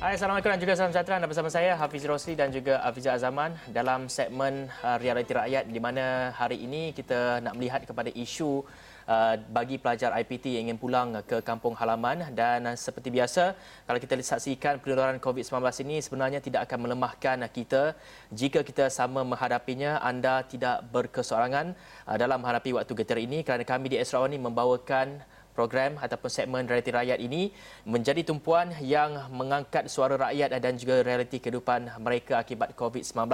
Hai, Assalamualaikum dan juga salam sejahtera. Anda bersama saya Hafiz Rosli dan juga Afizah Azaman dalam segmen uh, Realiti Rakyat di mana hari ini kita nak melihat kepada isu uh, bagi pelajar IPT yang ingin pulang ke kampung halaman. Dan uh, seperti biasa kalau kita saksikan penularan COVID-19 ini sebenarnya tidak akan melemahkan kita. Jika kita sama menghadapinya anda tidak berkesorangan uh, dalam menghadapi waktu getir ini. Kerana kami di Esrawani membawakan program ataupun segmen realiti rakyat ini menjadi tumpuan yang mengangkat suara rakyat dan juga realiti kehidupan mereka akibat COVID-19.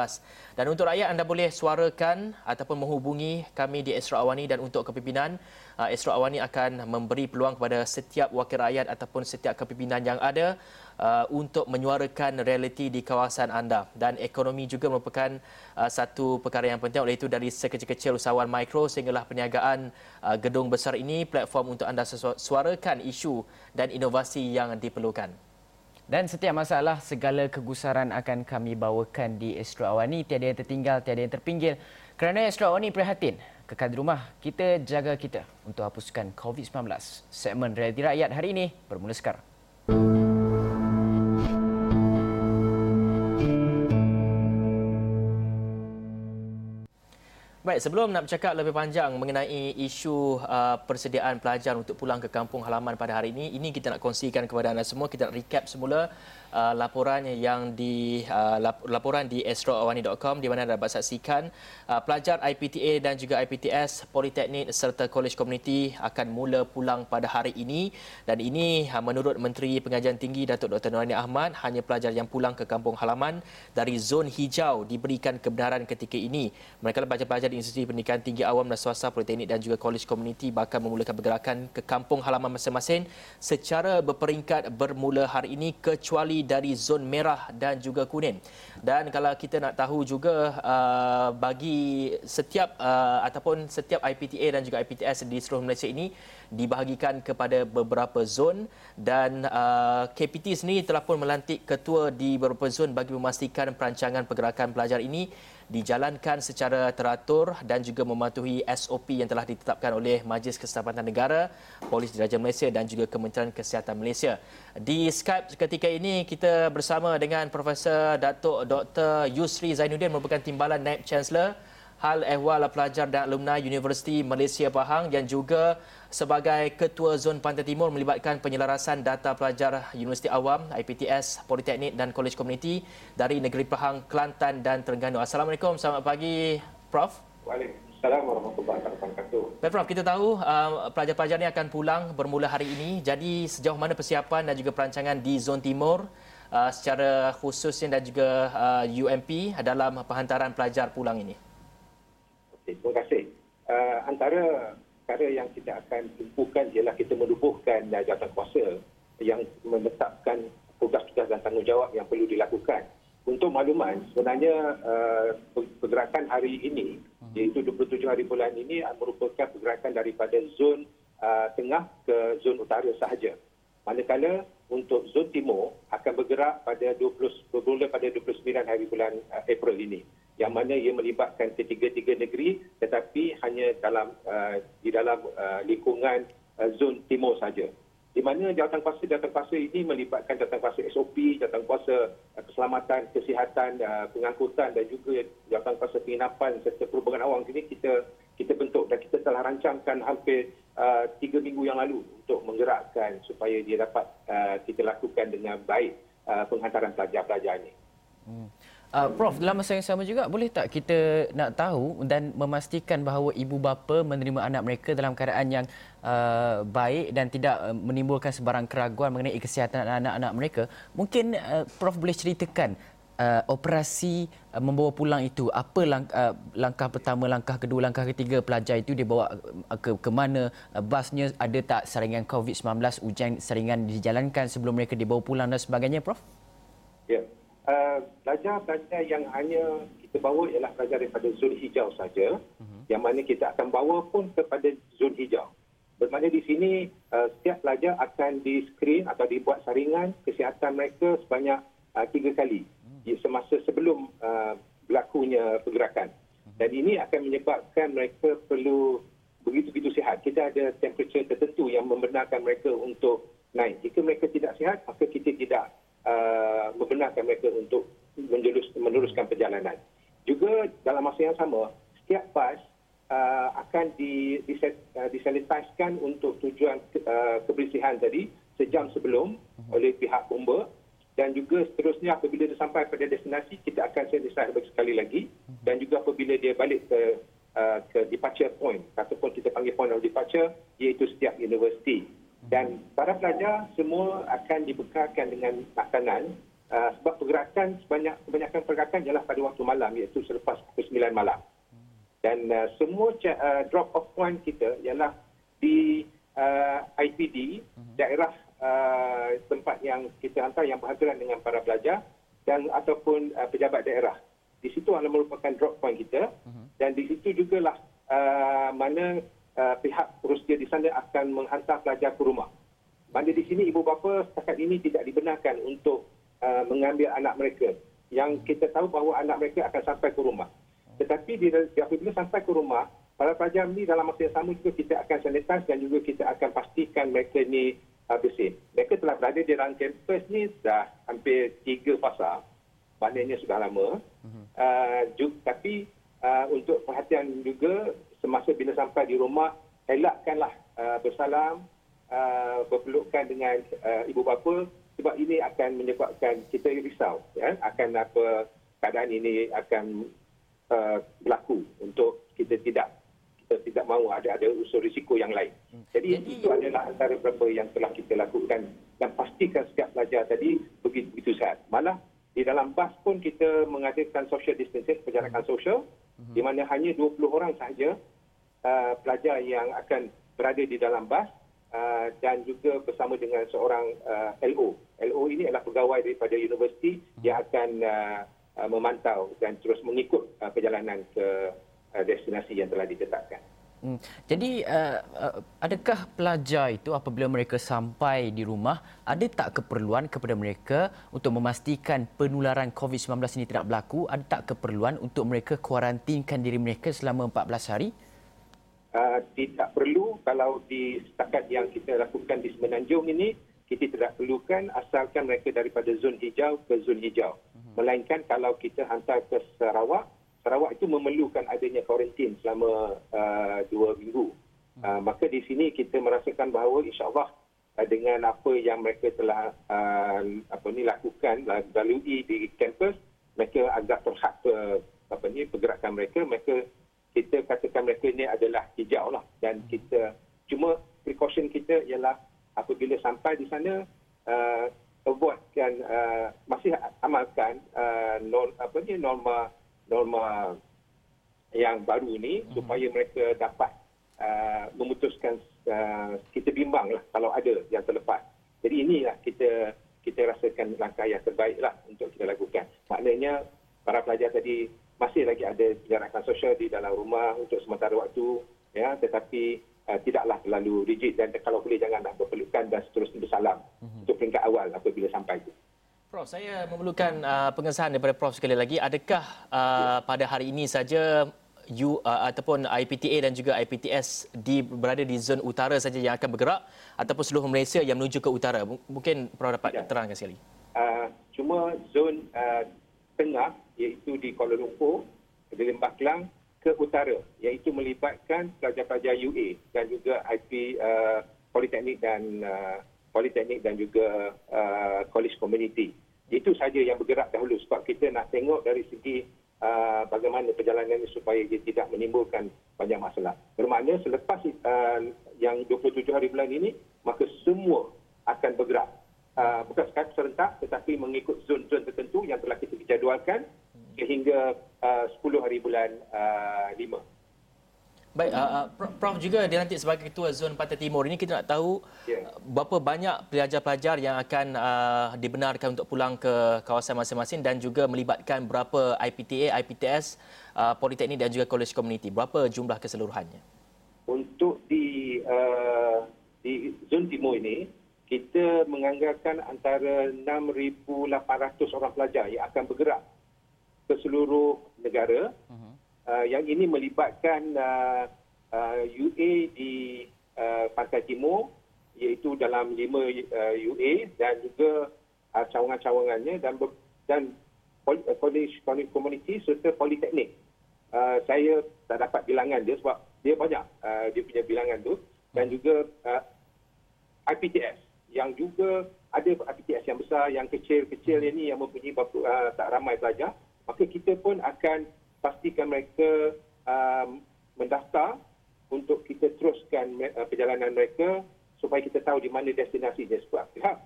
Dan untuk rakyat anda boleh suarakan ataupun menghubungi kami di Esra Awani dan untuk kepimpinan uh, Esra Awani akan memberi peluang kepada setiap wakil rakyat ataupun setiap kepimpinan yang ada uh, untuk menyuarakan realiti di kawasan anda dan ekonomi juga merupakan uh, satu perkara yang penting oleh itu dari sekecil-kecil usahawan mikro sehinggalah perniagaan uh, gedung besar ini platform untuk anda suarakan isu dan inovasi yang diperlukan. Dan setiap masalah, segala kegusaran akan kami bawakan di Astro Awani. Tiada yang tertinggal, tiada yang terpinggir. Kerana Astro Awani prihatin, kekal di rumah, kita jaga kita untuk hapuskan COVID-19. Segmen Realiti Rakyat hari ini bermula sekarang. Baik, sebelum nak bercakap lebih panjang mengenai isu uh, persediaan pelajar untuk pulang ke kampung halaman pada hari ini, ini kita nak kongsikan kepada anda semua. Kita nak recap semula uh, laporan yang di uh, laporan di astroawani.com di mana anda dapat saksikan uh, pelajar IPTA dan juga IPTS Politeknik serta Kolej Komuniti akan mula pulang pada hari ini dan ini uh, menurut Menteri Pengajian Tinggi Datuk Dr. Nurani Ahmad hanya pelajar yang pulang ke kampung halaman dari zon hijau diberikan kebenaran ketika ini. Mereka pelajar-pelajar Institusi Pendidikan Tinggi Awam dan Swasta Politeknik dan juga Kolej Komuniti bakal memulakan pergerakan ke kampung halaman masing-masing secara berperingkat bermula hari ini kecuali dari zon merah dan juga kuning. Dan kalau kita nak tahu juga uh, bagi setiap uh, ataupun setiap IPTA dan juga IPTS di seluruh Malaysia ini dibahagikan kepada beberapa zon dan uh, KPT sendiri telah pun melantik ketua di beberapa zon bagi memastikan perancangan pergerakan pelajar ini dijalankan secara teratur dan juga mematuhi SOP yang telah ditetapkan oleh Majlis Keselamatan Negara, Polis Diraja Malaysia dan juga Kementerian Kesihatan Malaysia. Di Skype ketika ini kita bersama dengan Profesor Datuk Dr. Yusri Zainuddin merupakan timbalan Naib Chancellor Hal Ehwal Pelajar dan Alumni Universiti Malaysia Pahang yang juga sebagai Ketua Zon Pantai Timur melibatkan penyelarasan data pelajar Universiti Awam, IPTS, Politeknik dan Kolej Komuniti dari Negeri Pahang, Kelantan dan Terengganu. Assalamualaikum, selamat pagi Prof. Waalaikumsalam warahmatullahi wabarakatuh. Baik Prof, kita tahu uh, pelajar-pelajar ini akan pulang bermula hari ini. Jadi sejauh mana persiapan dan juga perancangan di Zon Timur uh, secara khususnya dan juga uh, UMP dalam penghantaran pelajar pulang ini? Terima kasih. Uh, antara perkara yang kita akan tumpukan ialah kita menubuhkan uh, jawatan kuasa yang menetapkan tugas-tugas dan tanggungjawab yang perlu dilakukan. Untuk makluman, sebenarnya uh, pergerakan hari ini, iaitu 27 hari bulan ini merupakan pergerakan daripada zon uh, tengah ke zon utara sahaja. Manakala untuk zon timur akan bergerak pada 20 bermula pada 29 hari bulan uh, April ini yang mana ia melibatkan ketiga-tiga negeri tetapi hanya dalam uh, di dalam uh, lingkungan uh, zon timur saja. Di mana jawatan kuasa jawatan kuasa ini melibatkan jawatan kuasa SOP, jawatan kuasa uh, keselamatan, kesihatan, uh, pengangkutan dan juga jawatan kuasa penginapan serta perhubungan awam ini kita kita bentuk dan kita telah rancangkan hampir uh, tiga minggu yang lalu untuk menggerakkan supaya dia dapat uh, kita lakukan dengan baik uh, penghantaran pelajar-pelajar ini. Hmm. Uh, Prof, dalam masa yang sama juga, boleh tak kita nak tahu dan memastikan bahawa ibu bapa menerima anak mereka dalam keadaan yang uh, baik dan tidak uh, menimbulkan sebarang keraguan mengenai kesihatan anak-anak mereka? Mungkin uh, Prof boleh ceritakan uh, operasi uh, membawa pulang itu, apa lang- uh, langkah pertama, langkah kedua, langkah ketiga pelajar itu dibawa ke, ke mana, uh, basnya ada tak saringan COVID-19, ujian saringan dijalankan sebelum mereka dibawa pulang dan sebagainya, Prof? Ya. Yeah pelajar-pelajar uh, yang hanya kita bawa ialah pelajar daripada zon hijau saja uh-huh. yang mana kita akan bawa pun kepada zon hijau. Bermakna di sini uh, setiap pelajar akan di-screen atau dibuat saringan kesihatan mereka sebanyak uh, tiga kali uh-huh. semasa sebelum uh, berlakunya pergerakan. Uh-huh. Dan ini akan menyebabkan mereka perlu begitu-begitu sihat. Kita ada temperature tertentu yang membenarkan mereka untuk naik. Jika mereka tidak sihat, maka kita tidak uh, membenarkan mereka untuk meneruskan perjalanan. Juga dalam masa yang sama, setiap bas uh, akan di, uh, disanitiskan untuk tujuan uh, kebersihan tadi sejam sebelum uh-huh. oleh pihak bomba dan juga seterusnya apabila dia sampai pada destinasi kita akan sanitisasi sekali lagi uh-huh. dan juga apabila dia balik ke uh, ke departure point ataupun kita panggil point of departure iaitu setiap universiti dan para pelajar semua akan dibekalkan dengan makanan uh, sebab pergerakan sebanyak kebanyakan pergerakan ialah pada waktu malam iaitu selepas pukul 9 malam. Dan uh, semua uh, drop off point kita ialah di uh, IPD, daerah uh, tempat yang kita hantar yang berhadapan dengan para pelajar dan ataupun uh, pejabat daerah. Di situ adalah merupakan drop point kita dan di situ jugalah uh, mana uh, pihak Rusia di sana akan menghantar pelajar ke rumah. Mana di sini ibu bapa setakat ini tidak dibenarkan untuk uh, mengambil anak mereka. Yang kita tahu bahawa anak mereka akan sampai ke rumah. Tetapi di, apabila sampai ke rumah, para pelajar ini dalam masa yang sama juga kita akan sanitize dan juga kita akan pastikan mereka ini uh, bersih. Mereka telah berada di dalam kampus ni dah hampir tiga fasa. Maknanya sudah lama. Uh, juga, tapi uh, untuk perhatian juga semasa bila sampai di rumah, elakkanlah uh, bersalam, uh, berpelukan dengan uh, ibu bapa sebab ini akan menyebabkan kita risau ya akan apa keadaan ini akan uh, berlaku untuk kita tidak kita tidak mahu ada ada unsur risiko yang lain. Hmm. Jadi, Jadi itu adalah antara beberapa yang telah kita lakukan dan pastikan setiap pelajar tadi begitu, begitu sehat. Malah di dalam bas pun kita mengadakan social distancing, penjarakan hmm. sosial hmm. di mana hanya 20 orang sahaja uh, pelajar yang akan berada di dalam bas uh, dan juga bersama dengan seorang uh, LO. LO ini adalah pegawai daripada universiti yang akan uh, uh, memantau dan terus mengikut uh, perjalanan ke uh, destinasi yang telah ditetapkan. Hmm. Jadi uh, uh, adakah pelajar itu apabila mereka sampai di rumah ada tak keperluan kepada mereka untuk memastikan penularan COVID-19 ini tidak berlaku ada tak keperluan untuk mereka kuarantinkan diri mereka selama 14 hari? Uh, tidak perlu kalau di setakat yang kita lakukan di Semenanjung ini kita tidak perlukan asalkan mereka daripada zon hijau ke zon hijau. Mhm. Melainkan kalau kita hantar ke Sarawak, Sarawak itu memerlukan adanya kuarantin selama uh, dua minggu. Uh, maka di sini kita merasakan bahawa insyaAllah uh, dengan apa yang mereka telah uh, apa ni lakukan lalui di kampus, mereka agak terhad apa ni pergerakan mereka, mereka kita katakan mereka ini adalah hijau lah dan kita cuma precaution kita ialah apabila sampai di sana uh, avoidkan uh, masih amalkan uh, norm, apa ni norma norma yang baru ni hmm. supaya mereka dapat uh, memutuskan uh, kita bimbang lah kalau ada yang terlepas. Jadi inilah kita kita rasakan langkah yang terbaik lah untuk kita lakukan. Maknanya para pelajar tadi masih lagi ada jarakan sosial di dalam rumah untuk sementara waktu ya tetapi uh, tidaklah terlalu rigid dan kalau boleh janganlah berpelukan dan seterusnya bersalam mm-hmm. untuk peringkat awal apabila sampai itu. Prof, saya memerlukan uh, pengesahan daripada Prof sekali lagi. Adakah uh, pada hari ini saja you uh, ataupun IPTA dan juga IPTS di berada di zon utara saja yang akan bergerak ataupun seluruh Malaysia yang menuju ke utara? Mungkin Prof dapat ya. terangkan sekali. Uh, cuma zon uh, tengah iaitu di Kuala Lumpur, di Lembah Kelang ke utara iaitu melibatkan pelajar-pelajar UA dan juga IP uh, Politeknik dan uh, Politeknik dan juga uh, College Community. Itu saja yang bergerak dahulu sebab kita nak tengok dari segi uh, bagaimana perjalanan ini supaya dia tidak menimbulkan banyak masalah. Bermakna selepas uh, yang 27 hari bulan ini maka semua akan bergerak uh, bukan sekadar serentak tetapi mengikut zon-zon tertentu yang telah kita jadualkan sehingga uh, 10 hari bulan uh, 5. Baik, uh, uh Prof juga dilantik sebagai Ketua Zon Pantai Timur. Ini kita nak tahu yeah. berapa banyak pelajar-pelajar yang akan uh, dibenarkan untuk pulang ke kawasan masing-masing dan juga melibatkan berapa IPTA, IPTS, uh, Politeknik dan juga College Community. Berapa jumlah keseluruhannya? Untuk di uh, di Zon Timur ini, kita menganggarkan antara 6,800 orang pelajar yang akan bergerak ke seluruh negara. Uh-huh. Uh, yang ini melibatkan uh, uh, UA di uh, Pantai Timur iaitu dalam lima uh, UA dan juga uh, cawangan-cawangannya dan ber, dan komuniti, komuniti serta politeknik. Uh, saya tak dapat bilangan dia sebab dia banyak uh, dia punya bilangan tu dan juga uh, IPTS yang juga ada IPTS yang besar, yang kecil-kecil ini yang mempunyai uh, tak ramai pelajar, maka kita pun akan pastikan mereka um, mendaftar untuk kita teruskan uh, perjalanan mereka supaya kita tahu di mana destinasinya sebab. Pihak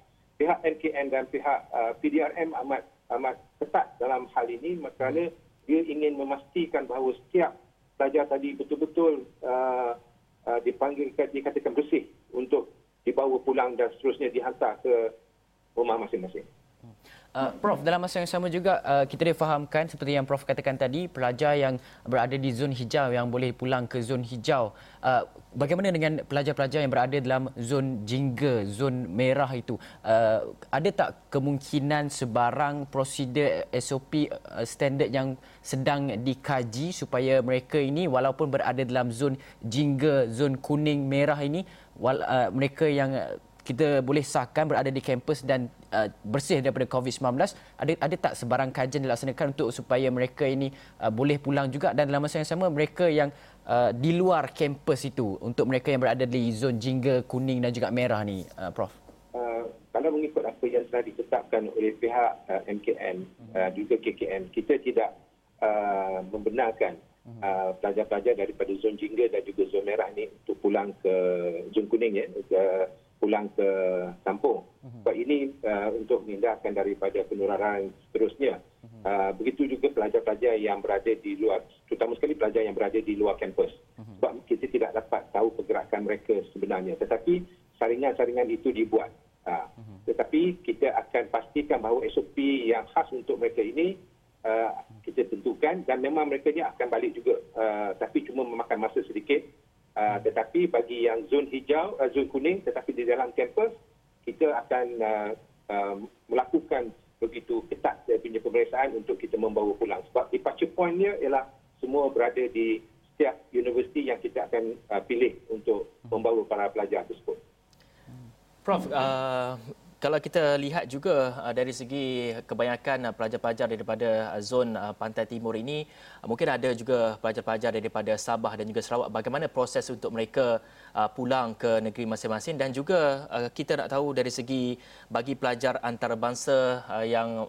pihak NKN dan pihak uh, PDRM amat amat ketat dalam hal ini. Kerana dia ingin memastikan bahawa setiap pelajar tadi betul-betul uh, uh, dipanggil dikatakan bersih untuk dibawa pulang dan seterusnya dihantar ke rumah masing-masing. Uh, Prof, dalam masa yang sama juga uh, kita difahamkan seperti yang Prof katakan tadi, pelajar yang berada di zon hijau yang boleh pulang ke zon hijau. Uh, bagaimana dengan pelajar-pelajar yang berada dalam zon jingga, zon merah itu? Uh, ada tak kemungkinan sebarang prosedur SOP uh, standard yang sedang dikaji supaya mereka ini walaupun berada dalam zon jingga, zon kuning, merah ini, wal, uh, mereka yang kita boleh sahkan berada di kampus dan uh, bersih daripada COVID-19 ada ada tak sebarang kajian dilaksanakan untuk supaya mereka ini uh, boleh pulang juga? Dan dalam masa yang sama mereka yang uh, di luar kampus itu untuk mereka yang berada di zon jingga kuning dan juga merah ni uh, prof? Uh, kalau mengikut apa yang telah ditetapkan oleh pihak uh, MKN uh, juga KKN kita tidak uh, membenarkan uh, pelajar-pelajar daripada zon jingga dan juga zon merah ini untuk pulang ke zon kuning ya ke pulang ke kampung. Mhm. Sebab ini uh, untuk menghindarkan daripada penularan seterusnya. Mhm. Uh, begitu juga pelajar-pelajar yang berada di luar, terutama sekali pelajar yang berada di luar kampus. Mhm. Sebab kita tidak dapat tahu pergerakan mereka sebenarnya. Tetapi saringan-saringan itu dibuat. Uh, tetapi kita akan pastikan bahawa SOP yang khas untuk mereka ini uh, kita tentukan dan memang mereka ni akan balik juga. Uh, tapi cuma memakan masa sedikit Uh, tetapi bagi yang zon hijau, uh, zon kuning tetapi di dalam kampus, kita akan uh, uh, melakukan begitu ketat punya pemeriksaan untuk kita membawa pulang. Sebab departure point dia ialah semua berada di setiap universiti yang kita akan uh, pilih untuk membawa para pelajar tersebut. Prof, uh, kalau kita lihat juga uh, dari segi kebanyakan uh, pelajar-pelajar daripada uh, zon pantai timur ini mungkin ada juga pelajar-pelajar daripada Sabah dan juga Sarawak bagaimana proses untuk mereka pulang ke negeri masing-masing dan juga kita nak tahu dari segi bagi pelajar antarabangsa yang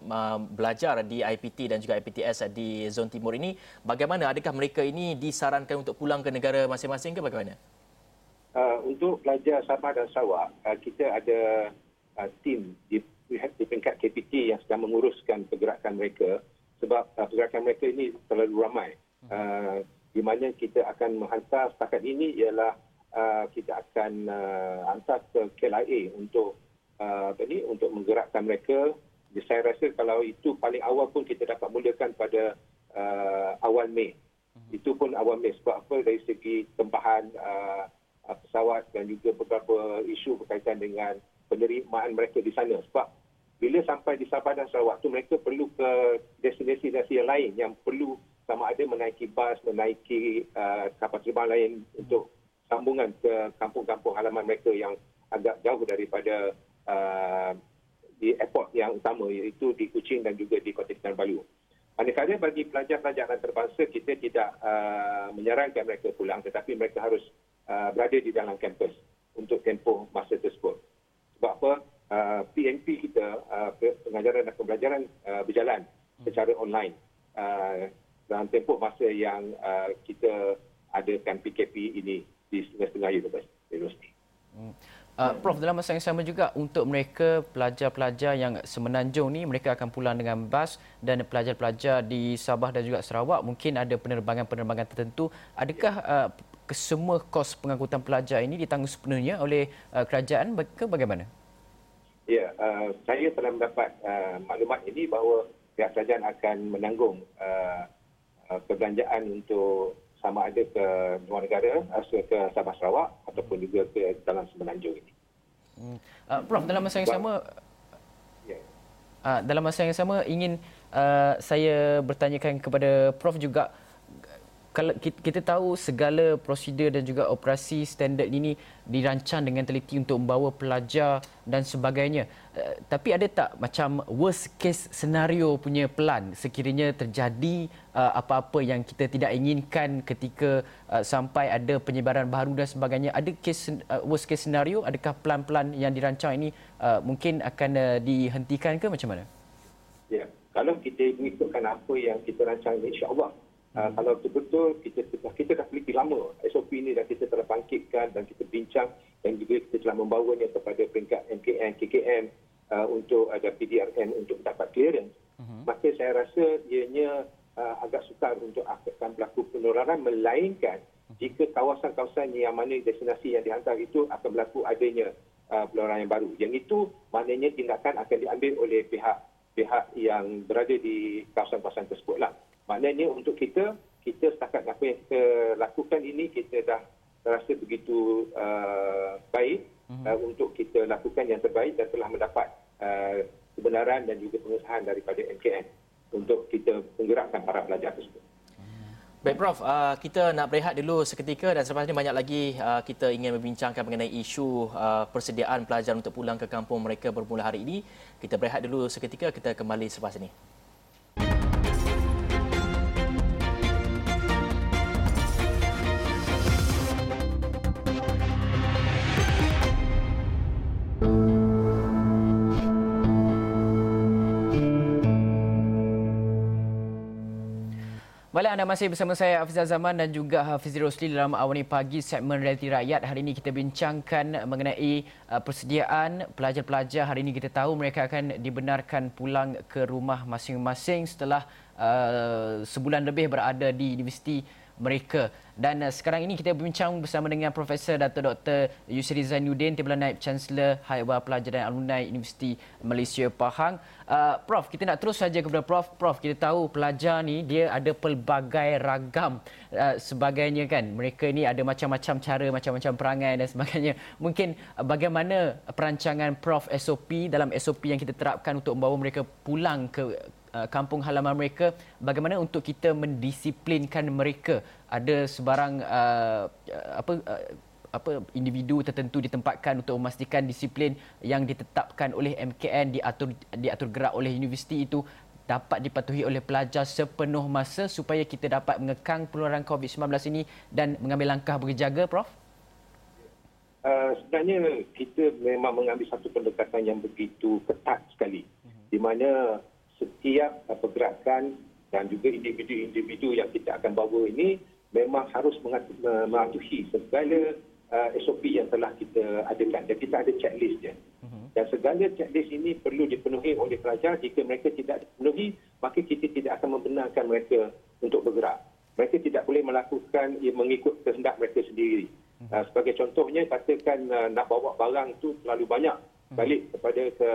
belajar di IPT dan juga IPTS di zon timur ini bagaimana adakah mereka ini disarankan untuk pulang ke negara masing-masing ke bagaimana? Uh, untuk pelajar Sabah dan Sarawak uh, kita ada uh, tim di, di peringkat KPT yang sedang menguruskan pergerakan mereka sebab uh, pergerakan mereka ini terlalu ramai. Uh, di mana kita akan menghantar setakat ini ialah uh, kita akan uh, hantar ke KLIA untuk uh, apa ni untuk menggerakkan mereka. Saya rasa kalau itu paling awal pun kita dapat mulakan pada uh, awal Mei. Itu pun awal Mei sebab apa dari segi tempahan uh, pesawat dan juga beberapa isu berkaitan dengan penerimaan mereka di sana sebab bila sampai di Sabah dan Sarawak tu mereka perlu ke destinasi-destinasi yang lain yang perlu sama ada menaiki bas, menaiki uh, kapal terbang lain untuk sambungan ke kampung-kampung halaman mereka yang agak jauh daripada uh, di airport yang utama iaitu di Kuching dan juga di Kota Kinabalu. Manakala bagi pelajar-pelajar antarabangsa kita tidak uh, menyarankan mereka pulang tetapi mereka harus uh, berada di dalam kampus untuk tempoh masa tersebut sebab apa uh, PNP kita uh, pengajaran dan pembelajaran uh, berjalan secara online uh, dalam tempoh masa yang uh, kita adakan PKP ini di setengah-setengah universiti. Uh, Prof, dalam masa yang sama juga untuk mereka pelajar-pelajar yang semenanjung ni mereka akan pulang dengan bas dan pelajar-pelajar di Sabah dan juga Sarawak mungkin ada penerbangan-penerbangan tertentu. Adakah uh, kesemua kos pengangkutan pelajar ini ditanggung sepenuhnya oleh uh, kerajaan ke bagaimana? Ya, uh, saya telah mendapat uh, maklumat ini bahawa pihak kerajaan akan menanggung uh, uh, perbelanjaan untuk sama ada ke luar negara, uh, ke Sabah Sarawak ataupun juga ke dalam semenanjung ini. Hmm. Uh, Prof, dalam masa yang sama, ya. uh, dalam masa yang sama ingin uh, saya bertanyakan kepada Prof juga kalau kita tahu segala prosedur dan juga operasi standard ini dirancang dengan teliti untuk membawa pelajar dan sebagainya. Uh, tapi ada tak macam worst case scenario punya plan sekiranya terjadi uh, apa-apa yang kita tidak inginkan ketika uh, sampai ada penyebaran baru dan sebagainya. Ada case uh, worst case scenario? Adakah plan-plan yang dirancang ini uh, mungkin akan uh, dihentikan ke macam mana? Ya, kalau kita mengikutkan apa yang kita rancang insya-Allah Uh, kalau betul-betul kita kita dah teliti lama SOP ini dan kita telah bangkitkan dan kita bincang dan juga kita telah membawanya kepada peringkat MKN, KKM uh, untuk ada PDRN untuk dapat clearance. Uh-huh. Maka saya rasa ianya uh, agak sukar untuk akan berlaku penularan melainkan jika kawasan-kawasan yang mana destinasi yang dihantar itu akan berlaku adanya uh, penularan yang baru. Yang itu maknanya tindakan akan diambil oleh pihak pihak yang berada di kawasan-kawasan tersebutlah. Maknanya untuk kita, kita setakat apa yang kita lakukan ini, kita dah rasa begitu uh, baik uh-huh. uh, untuk kita lakukan yang terbaik dan telah mendapat uh, kebenaran dan juga pengesahan daripada MKN untuk kita menggerakkan para pelajar tersebut. Baik Prof, uh, kita nak berehat dulu seketika dan selepas ini banyak lagi uh, kita ingin membincangkan mengenai isu uh, persediaan pelajar untuk pulang ke kampung mereka bermula hari ini. Kita berehat dulu seketika, kita kembali selepas ini. Anda masih bersama saya Hafizah Zaman dan juga Hafiz Rosli dalam Awani Pagi segmen Realiti Rakyat. Hari ini kita bincangkan mengenai uh, persediaan pelajar-pelajar. Hari ini kita tahu mereka akan dibenarkan pulang ke rumah masing-masing setelah uh, sebulan lebih berada di universiti mereka. Dan uh, sekarang ini kita berbincang bersama dengan Profesor Dato Dr. Yusri Zainuddin, Timbalan Naib Chancellor Haiwan Pelajar dan Alumni Universiti Malaysia Pahang. Uh, Prof, kita nak terus saja kepada Prof. Prof, kita tahu pelajar ni dia ada pelbagai ragam uh, sebagainya kan. Mereka ni ada macam-macam cara, macam-macam perangai dan sebagainya. Mungkin uh, bagaimana perancangan Prof SOP dalam SOP yang kita terapkan untuk membawa mereka pulang ke Uh, kampung halaman mereka bagaimana untuk kita mendisiplinkan mereka? Ada sebarang uh, apa uh, apa individu tertentu ditempatkan untuk memastikan disiplin yang ditetapkan oleh MKN diatur diatur gerak oleh universiti itu dapat dipatuhi oleh pelajar sepenuh masa supaya kita dapat mengekang penularan COVID-19 ini dan mengambil langkah berjaga prof? Uh, sebenarnya kita memang mengambil satu pendekatan yang begitu ketat sekali. Uh-huh. di mana setiap pergerakan dan juga individu-individu yang kita akan bawa ini memang harus mematuhi segala uh, SOP yang telah kita adakan. Dan kita ada checklist dia. Uh-huh. Dan segala checklist ini perlu dipenuhi oleh pelajar. Jika mereka tidak dipenuhi, maka kita tidak akan membenarkan mereka untuk bergerak. Mereka tidak boleh melakukan ia mengikut kehendak mereka sendiri. Uh-huh. Uh, sebagai contohnya, katakan uh, nak bawa barang itu terlalu banyak mhm. balik kepada ke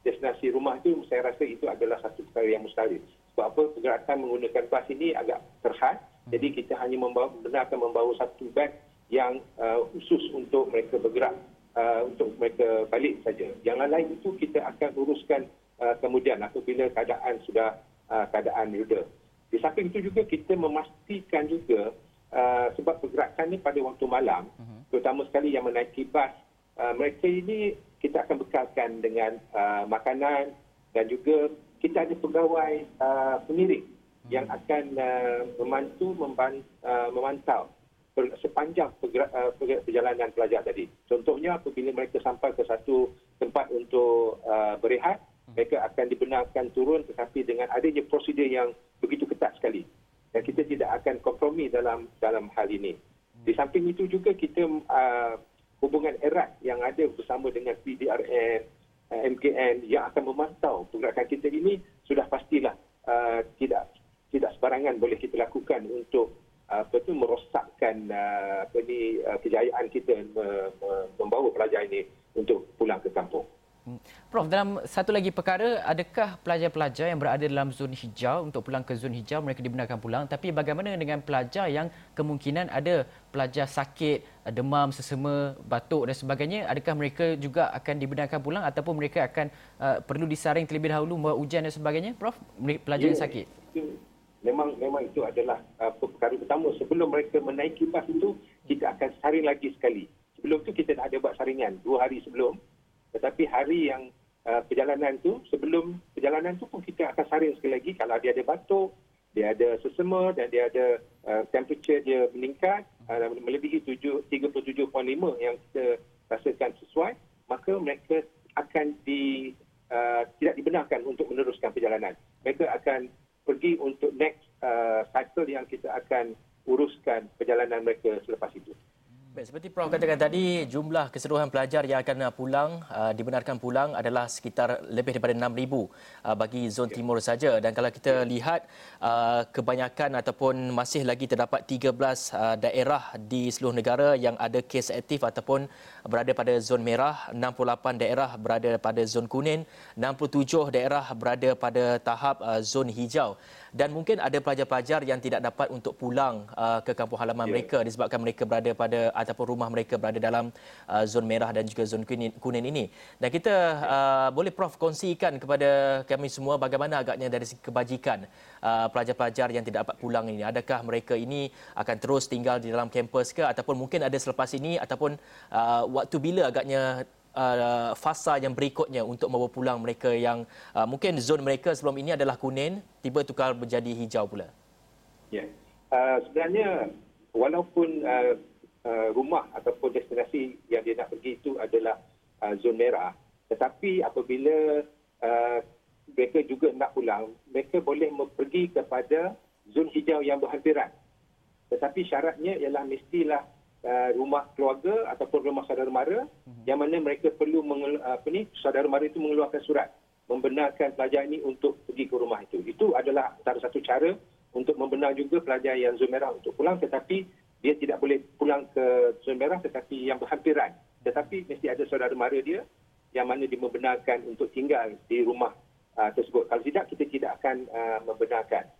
destinasi rumah itu saya rasa itu adalah satu perkara yang mustahil. Sebab apa pergerakan menggunakan bas ini agak terhad. Jadi kita hanya membawa, benarkan membawa satu beg yang uh, khusus untuk mereka bergerak uh, untuk mereka balik saja. Yang lain itu kita akan uruskan uh, kemudian apabila keadaan sudah uh, keadaan reda. Di samping itu juga kita memastikan juga uh, sebab pergerakan ini pada waktu malam, uh-huh. terutama sekali yang menaiki bas, uh, mereka ini kita akan bekalkan dengan uh, makanan dan juga kita ada pegawai uh, pengiring hmm. yang akan uh, membantu memban, uh, memantau per, sepanjang pergerak, uh, perjalanan pelajar tadi. Contohnya apabila mereka sampai ke satu tempat untuk uh, berehat, hmm. mereka akan dibenarkan turun tetapi dengan adanya prosedur yang begitu ketat sekali. Dan kita tidak akan kompromi dalam dalam hal ini. Hmm. Di samping itu juga kita uh, hubungan erat yang ada bersama dengan PDRN, eh, MKN yang akan memantau pergerakan kita ini sudah pastilah uh, tidak tidak sebarangan boleh kita lakukan untuk uh, apa tu merosakkan uh, apa ni uh, kejayaan kita membawa pelajar ini untuk pulang ke kampung. Prof, dalam satu lagi perkara, adakah pelajar-pelajar yang berada dalam zon hijau untuk pulang ke zon hijau mereka dibenarkan pulang? Tapi bagaimana dengan pelajar yang kemungkinan ada pelajar sakit, demam, sesama, batuk dan sebagainya? Adakah mereka juga akan dibenarkan pulang ataupun mereka akan uh, perlu disaring terlebih dahulu membuat ujian dan sebagainya? Prof, pelajar ya, yang sakit? memang memang itu adalah uh, perkara pertama sebelum mereka menaiki bas itu kita akan saring lagi sekali sebelum tu kita dah ada buat saringan dua hari sebelum tetapi hari yang uh, perjalanan tu sebelum perjalanan tu pun kita akan saring sekali lagi kalau dia ada batuk dia ada sesama dan dia ada uh, temperature dia meningkat uh, melebihi 7, 37.5 yang kita rasakan sesuai maka mereka akan di uh, tidak dibenarkan untuk meneruskan perjalanan mereka akan pergi untuk next uh, cycle yang kita akan uruskan perjalanan mereka selepas itu. Baik, seperti Prof katakan tadi, jumlah keseluruhan pelajar yang akan pulang, uh, dibenarkan pulang adalah sekitar lebih daripada 6,000 uh, bagi zon ya. timur saja. Dan kalau kita lihat, uh, kebanyakan ataupun masih lagi terdapat 13 uh, daerah di seluruh negara yang ada kes aktif ataupun berada pada zon merah, 68 daerah berada pada zon kuning, 67 daerah berada pada tahap uh, zon hijau dan mungkin ada pelajar-pelajar yang tidak dapat untuk pulang uh, ke kampung halaman yeah. mereka disebabkan mereka berada pada ataupun rumah mereka berada dalam uh, zon merah dan juga zon kuning, ini. Dan kita uh, boleh Prof kongsikan kepada kami semua bagaimana agaknya dari segi kebajikan uh, pelajar-pelajar yang tidak dapat pulang ini. Adakah mereka ini akan terus tinggal di dalam kampus ke ataupun mungkin ada selepas ini ataupun uh, waktu bila agaknya uh, fasa yang berikutnya untuk membawa pulang mereka yang uh, mungkin zon mereka sebelum ini adalah kuning tiba tukar menjadi hijau pula. Ya. Uh, sebenarnya walaupun uh, uh, rumah ataupun destinasi yang dia nak pergi itu adalah uh, zon merah tetapi apabila uh, mereka juga nak pulang mereka boleh pergi kepada zon hijau yang berhampiran. Tetapi syaratnya ialah mestilah Uh, rumah keluarga ataupun rumah saudara mara uh-huh. yang mana mereka perlu mengelu, apa ni saudara mara itu mengeluarkan surat membenarkan pelajar ini untuk pergi ke rumah itu. Itu adalah salah satu cara untuk membenar juga pelajar yang zon merah untuk pulang tetapi dia tidak boleh pulang ke zon merah tetapi yang berhampiran. Tetapi mesti ada saudara mara dia yang mana dia membenarkan untuk tinggal di rumah uh, tersebut. Kalau tidak kita tidak akan uh, membenarkan.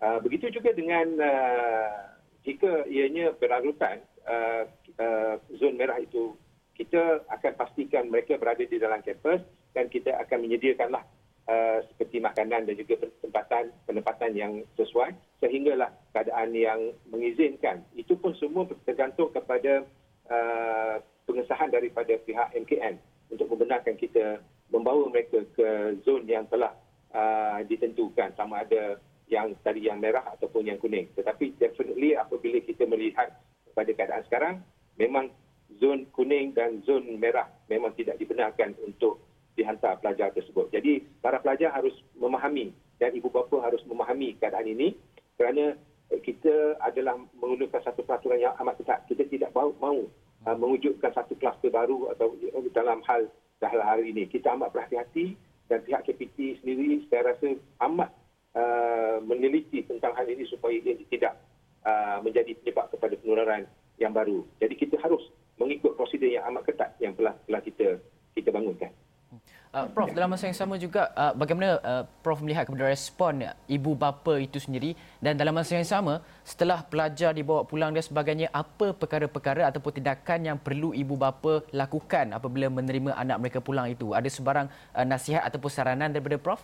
Uh, begitu juga dengan uh, jika ianya berlarutan uh, uh, zon merah itu kita akan pastikan mereka berada di dalam kampus dan kita akan menyediakanlah uh, seperti makanan dan juga penempatan penempatan yang sesuai sehinggalah keadaan yang mengizinkan. Itu pun semua tergantung kepada uh, pengesahan daripada pihak MKN untuk membenarkan kita membawa mereka ke zon yang telah uh, ditentukan. Sama ada yang tadi yang merah ataupun yang kuning. Tetapi definitely apabila kita melihat pada keadaan sekarang memang zon kuning dan zon merah memang tidak dibenarkan untuk dihantar pelajar tersebut. Jadi para pelajar harus memahami dan ibu bapa harus memahami keadaan ini kerana eh, kita adalah menggunakan satu peraturan yang amat ketat. Kita tidak mahu, mahu uh, mewujudkan satu kluster baru atau dalam hal dalam hari ini. Kita amat berhati-hati dan pihak KPT sendiri saya rasa amat uh, meneliti tentang hal ini supaya ia tidak Uh, menjadi penyebab kepada penularan yang baru. Jadi kita harus mengikut prosedur yang amat ketat yang telah telah kita kita bangunkan. Uh, Prof, dalam masa yang sama juga, uh, bagaimana uh, Prof melihat kepada respon ibu bapa itu sendiri dan dalam masa yang sama, setelah pelajar dibawa pulang dan sebagainya, apa perkara-perkara ataupun tindakan yang perlu ibu bapa lakukan apabila menerima anak mereka pulang itu? Ada sebarang uh, nasihat ataupun saranan daripada Prof?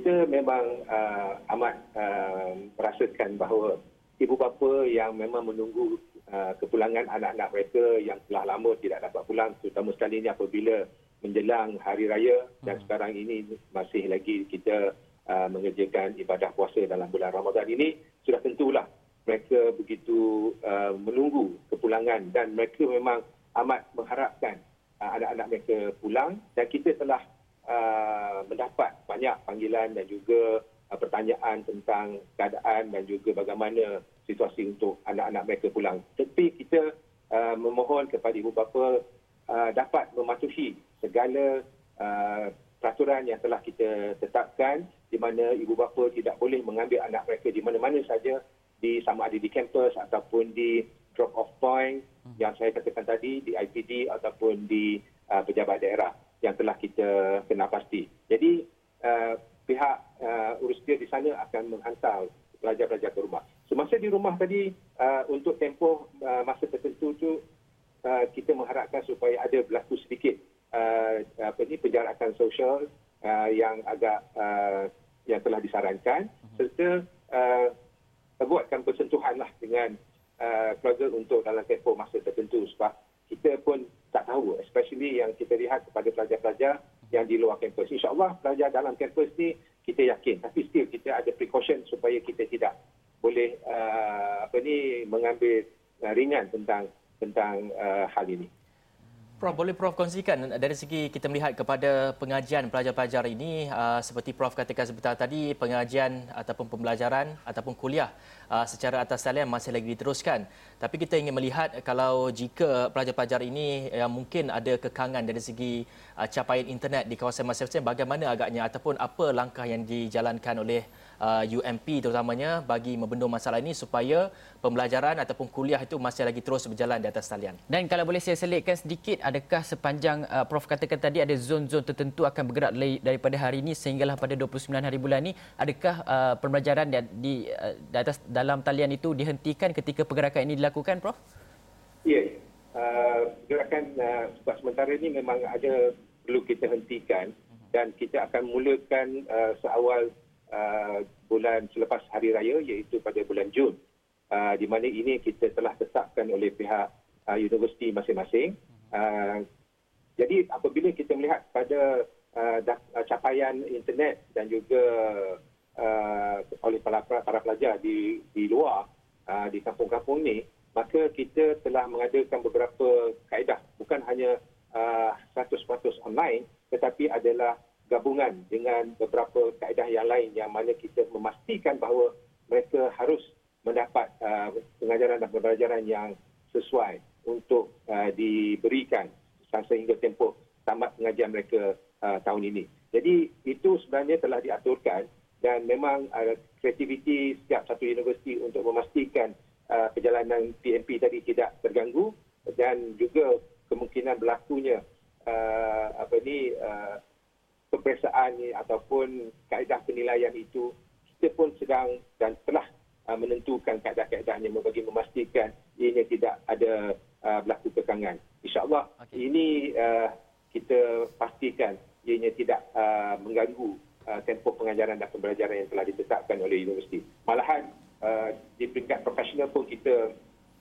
Kita memang uh, amat uh, merasakan bahawa ibu bapa yang memang menunggu uh, kepulangan anak-anak mereka yang telah lama tidak dapat pulang terutama sekali ini apabila menjelang hari raya dan hmm. sekarang ini masih lagi kita uh, mengerjakan ibadah puasa dalam bulan Ramadan ini sudah tentulah mereka begitu uh, menunggu kepulangan dan mereka memang amat mengharapkan uh, anak-anak mereka pulang dan kita telah Uh, mendapat banyak panggilan dan juga uh, pertanyaan tentang keadaan dan juga bagaimana situasi untuk anak-anak mereka pulang. Tapi kita uh, memohon kepada ibu bapa uh, dapat mematuhi segala uh, peraturan yang telah kita tetapkan di mana ibu bapa tidak boleh mengambil anak mereka di mana-mana saja di sama ada di kampus ataupun di drop off point hmm. yang saya katakan tadi di IPD ataupun di uh, pejabat daerah yang telah kita kenal pasti. Jadi uh, pihak uh, urus dia di sana akan menghantar pelajar-pelajar ke rumah. Semasa di rumah tadi uh, untuk tempoh uh, masa tertentu tu uh, kita mengharapkan supaya ada berlaku sedikit uh, apa ni penjarakan sosial uh, yang agak uh, yang telah disarankan. Uh-huh. serta uh, buatkan persentuhan lah dengan uh, keluarga untuk dalam tempoh masa tertentu sebab kita pun tak tahu especially yang kita lihat kepada pelajar-pelajar yang di luar kampus. InsyaAllah pelajar dalam kampus ni kita yakin tapi still kita ada precaution supaya kita tidak boleh uh, apa ni mengambil uh, ringan tentang tentang uh, hal ini. Prof, boleh Prof kongsikan dari segi kita melihat kepada pengajian pelajar-pelajar ini uh, seperti Prof katakan sebentar tadi pengajian ataupun pembelajaran ataupun kuliah uh, secara atas talian masih lagi diteruskan. Tapi kita ingin melihat kalau jika pelajar-pelajar ini yang mungkin ada kekangan dari segi uh, capaian internet di kawasan masing-masing bagaimana agaknya ataupun apa langkah yang dijalankan oleh uh, UMP terutamanya bagi membendung masalah ini supaya pembelajaran ataupun kuliah itu masih lagi terus berjalan di atas talian. Dan kalau boleh saya selitkan sedikit, adakah sepanjang uh, Prof katakan tadi ada zon-zon tertentu akan bergerak daripada hari ini sehinggalah pada 29 hari bulan ini, adakah uh, pembelajaran di, di, uh, di atas dalam talian itu dihentikan ketika pergerakan ini dilakukan, Prof? Ya, yeah. uh, gerakan uh, sebab sementara ini memang ada perlu kita hentikan dan kita akan mulakan uh, seawal uh, bulan selepas hari raya iaitu pada bulan Jun uh, di mana ini kita telah tetapkan oleh pihak uh, universiti masing-masing. Uh, jadi apabila kita melihat pada uh, uh, capaian internet dan juga uh, oleh para, para pelajar di di luar uh, di kampung-kampung ini maka kita telah mengadakan beberapa kaedah bukan hanya uh, 100% online tetapi adalah gabungan dengan beberapa kaedah yang lain yang mana kita memastikan bahawa mereka harus mendapat uh, pengajaran dan pembelajaran yang sesuai untuk uh, diberikan sehingga tempoh tamat pengajian mereka uh, tahun ini. Jadi itu sebenarnya telah diaturkan dan memang uh, kreativiti setiap satu universiti untuk memastikan uh, perjalanan PMP tadi tidak terganggu dan juga kemungkinan berlakunya uh, apa ni uh, peperiksaan ini ataupun kaedah penilaian itu kita pun sedang dan telah uh, menentukan kaedah-kaedahnya bagi memastikan ianya tidak ada uh, berlaku kekangan. InsyaAllah okay. ini uh, kita pastikan ianya tidak uh, mengganggu uh, tempoh pengajaran dan pembelajaran yang telah ditetapkan oleh universiti. Malahan uh, di peringkat profesional pun kita,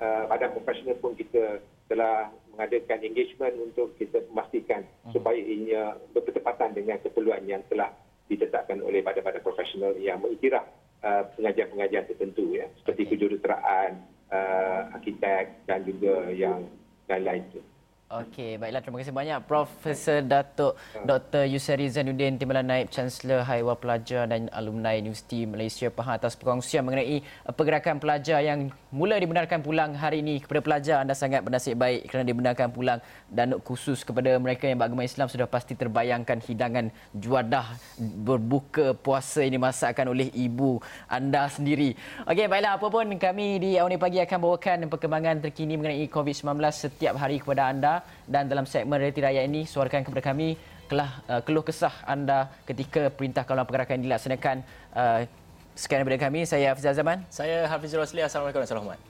uh, badan profesional pun kita telah mengadakan engagement untuk kita memastikan hmm. supaya ianya bertepatan dengan keperluan yang telah ditetapkan oleh badan-badan profesional yang mengiktiraf uh, pengajian-pengajian tertentu ya seperti okay. kejuruteraan, uh, arkitek dan juga yang lain-lain itu. Okey, baiklah terima kasih banyak Profesor Datuk Dr. Yusari Zainuddin Timbalan Naib Chancellor Haiwan Pelajar dan Alumni Universiti Malaysia Pahang atas perkongsian mengenai pergerakan pelajar yang mula dibenarkan pulang hari ini kepada pelajar anda sangat bernasib baik kerana dibenarkan pulang dan khusus kepada mereka yang beragama Islam sudah pasti terbayangkan hidangan juadah berbuka puasa ini masakan oleh ibu anda sendiri. Okey, baiklah apa pun kami di Awani Pagi akan bawakan perkembangan terkini mengenai COVID-19 setiap hari kepada anda dan dalam segmen realiti rakyat ini suarakan kepada kami kelah uh, keluh kesah anda ketika perintah kawalan pergerakan dilaksanakan uh, sekian daripada kami. Saya Hafizal Zaman. Saya Hafizul Rosli. Assalamualaikum warahmatullahi wabarakatuh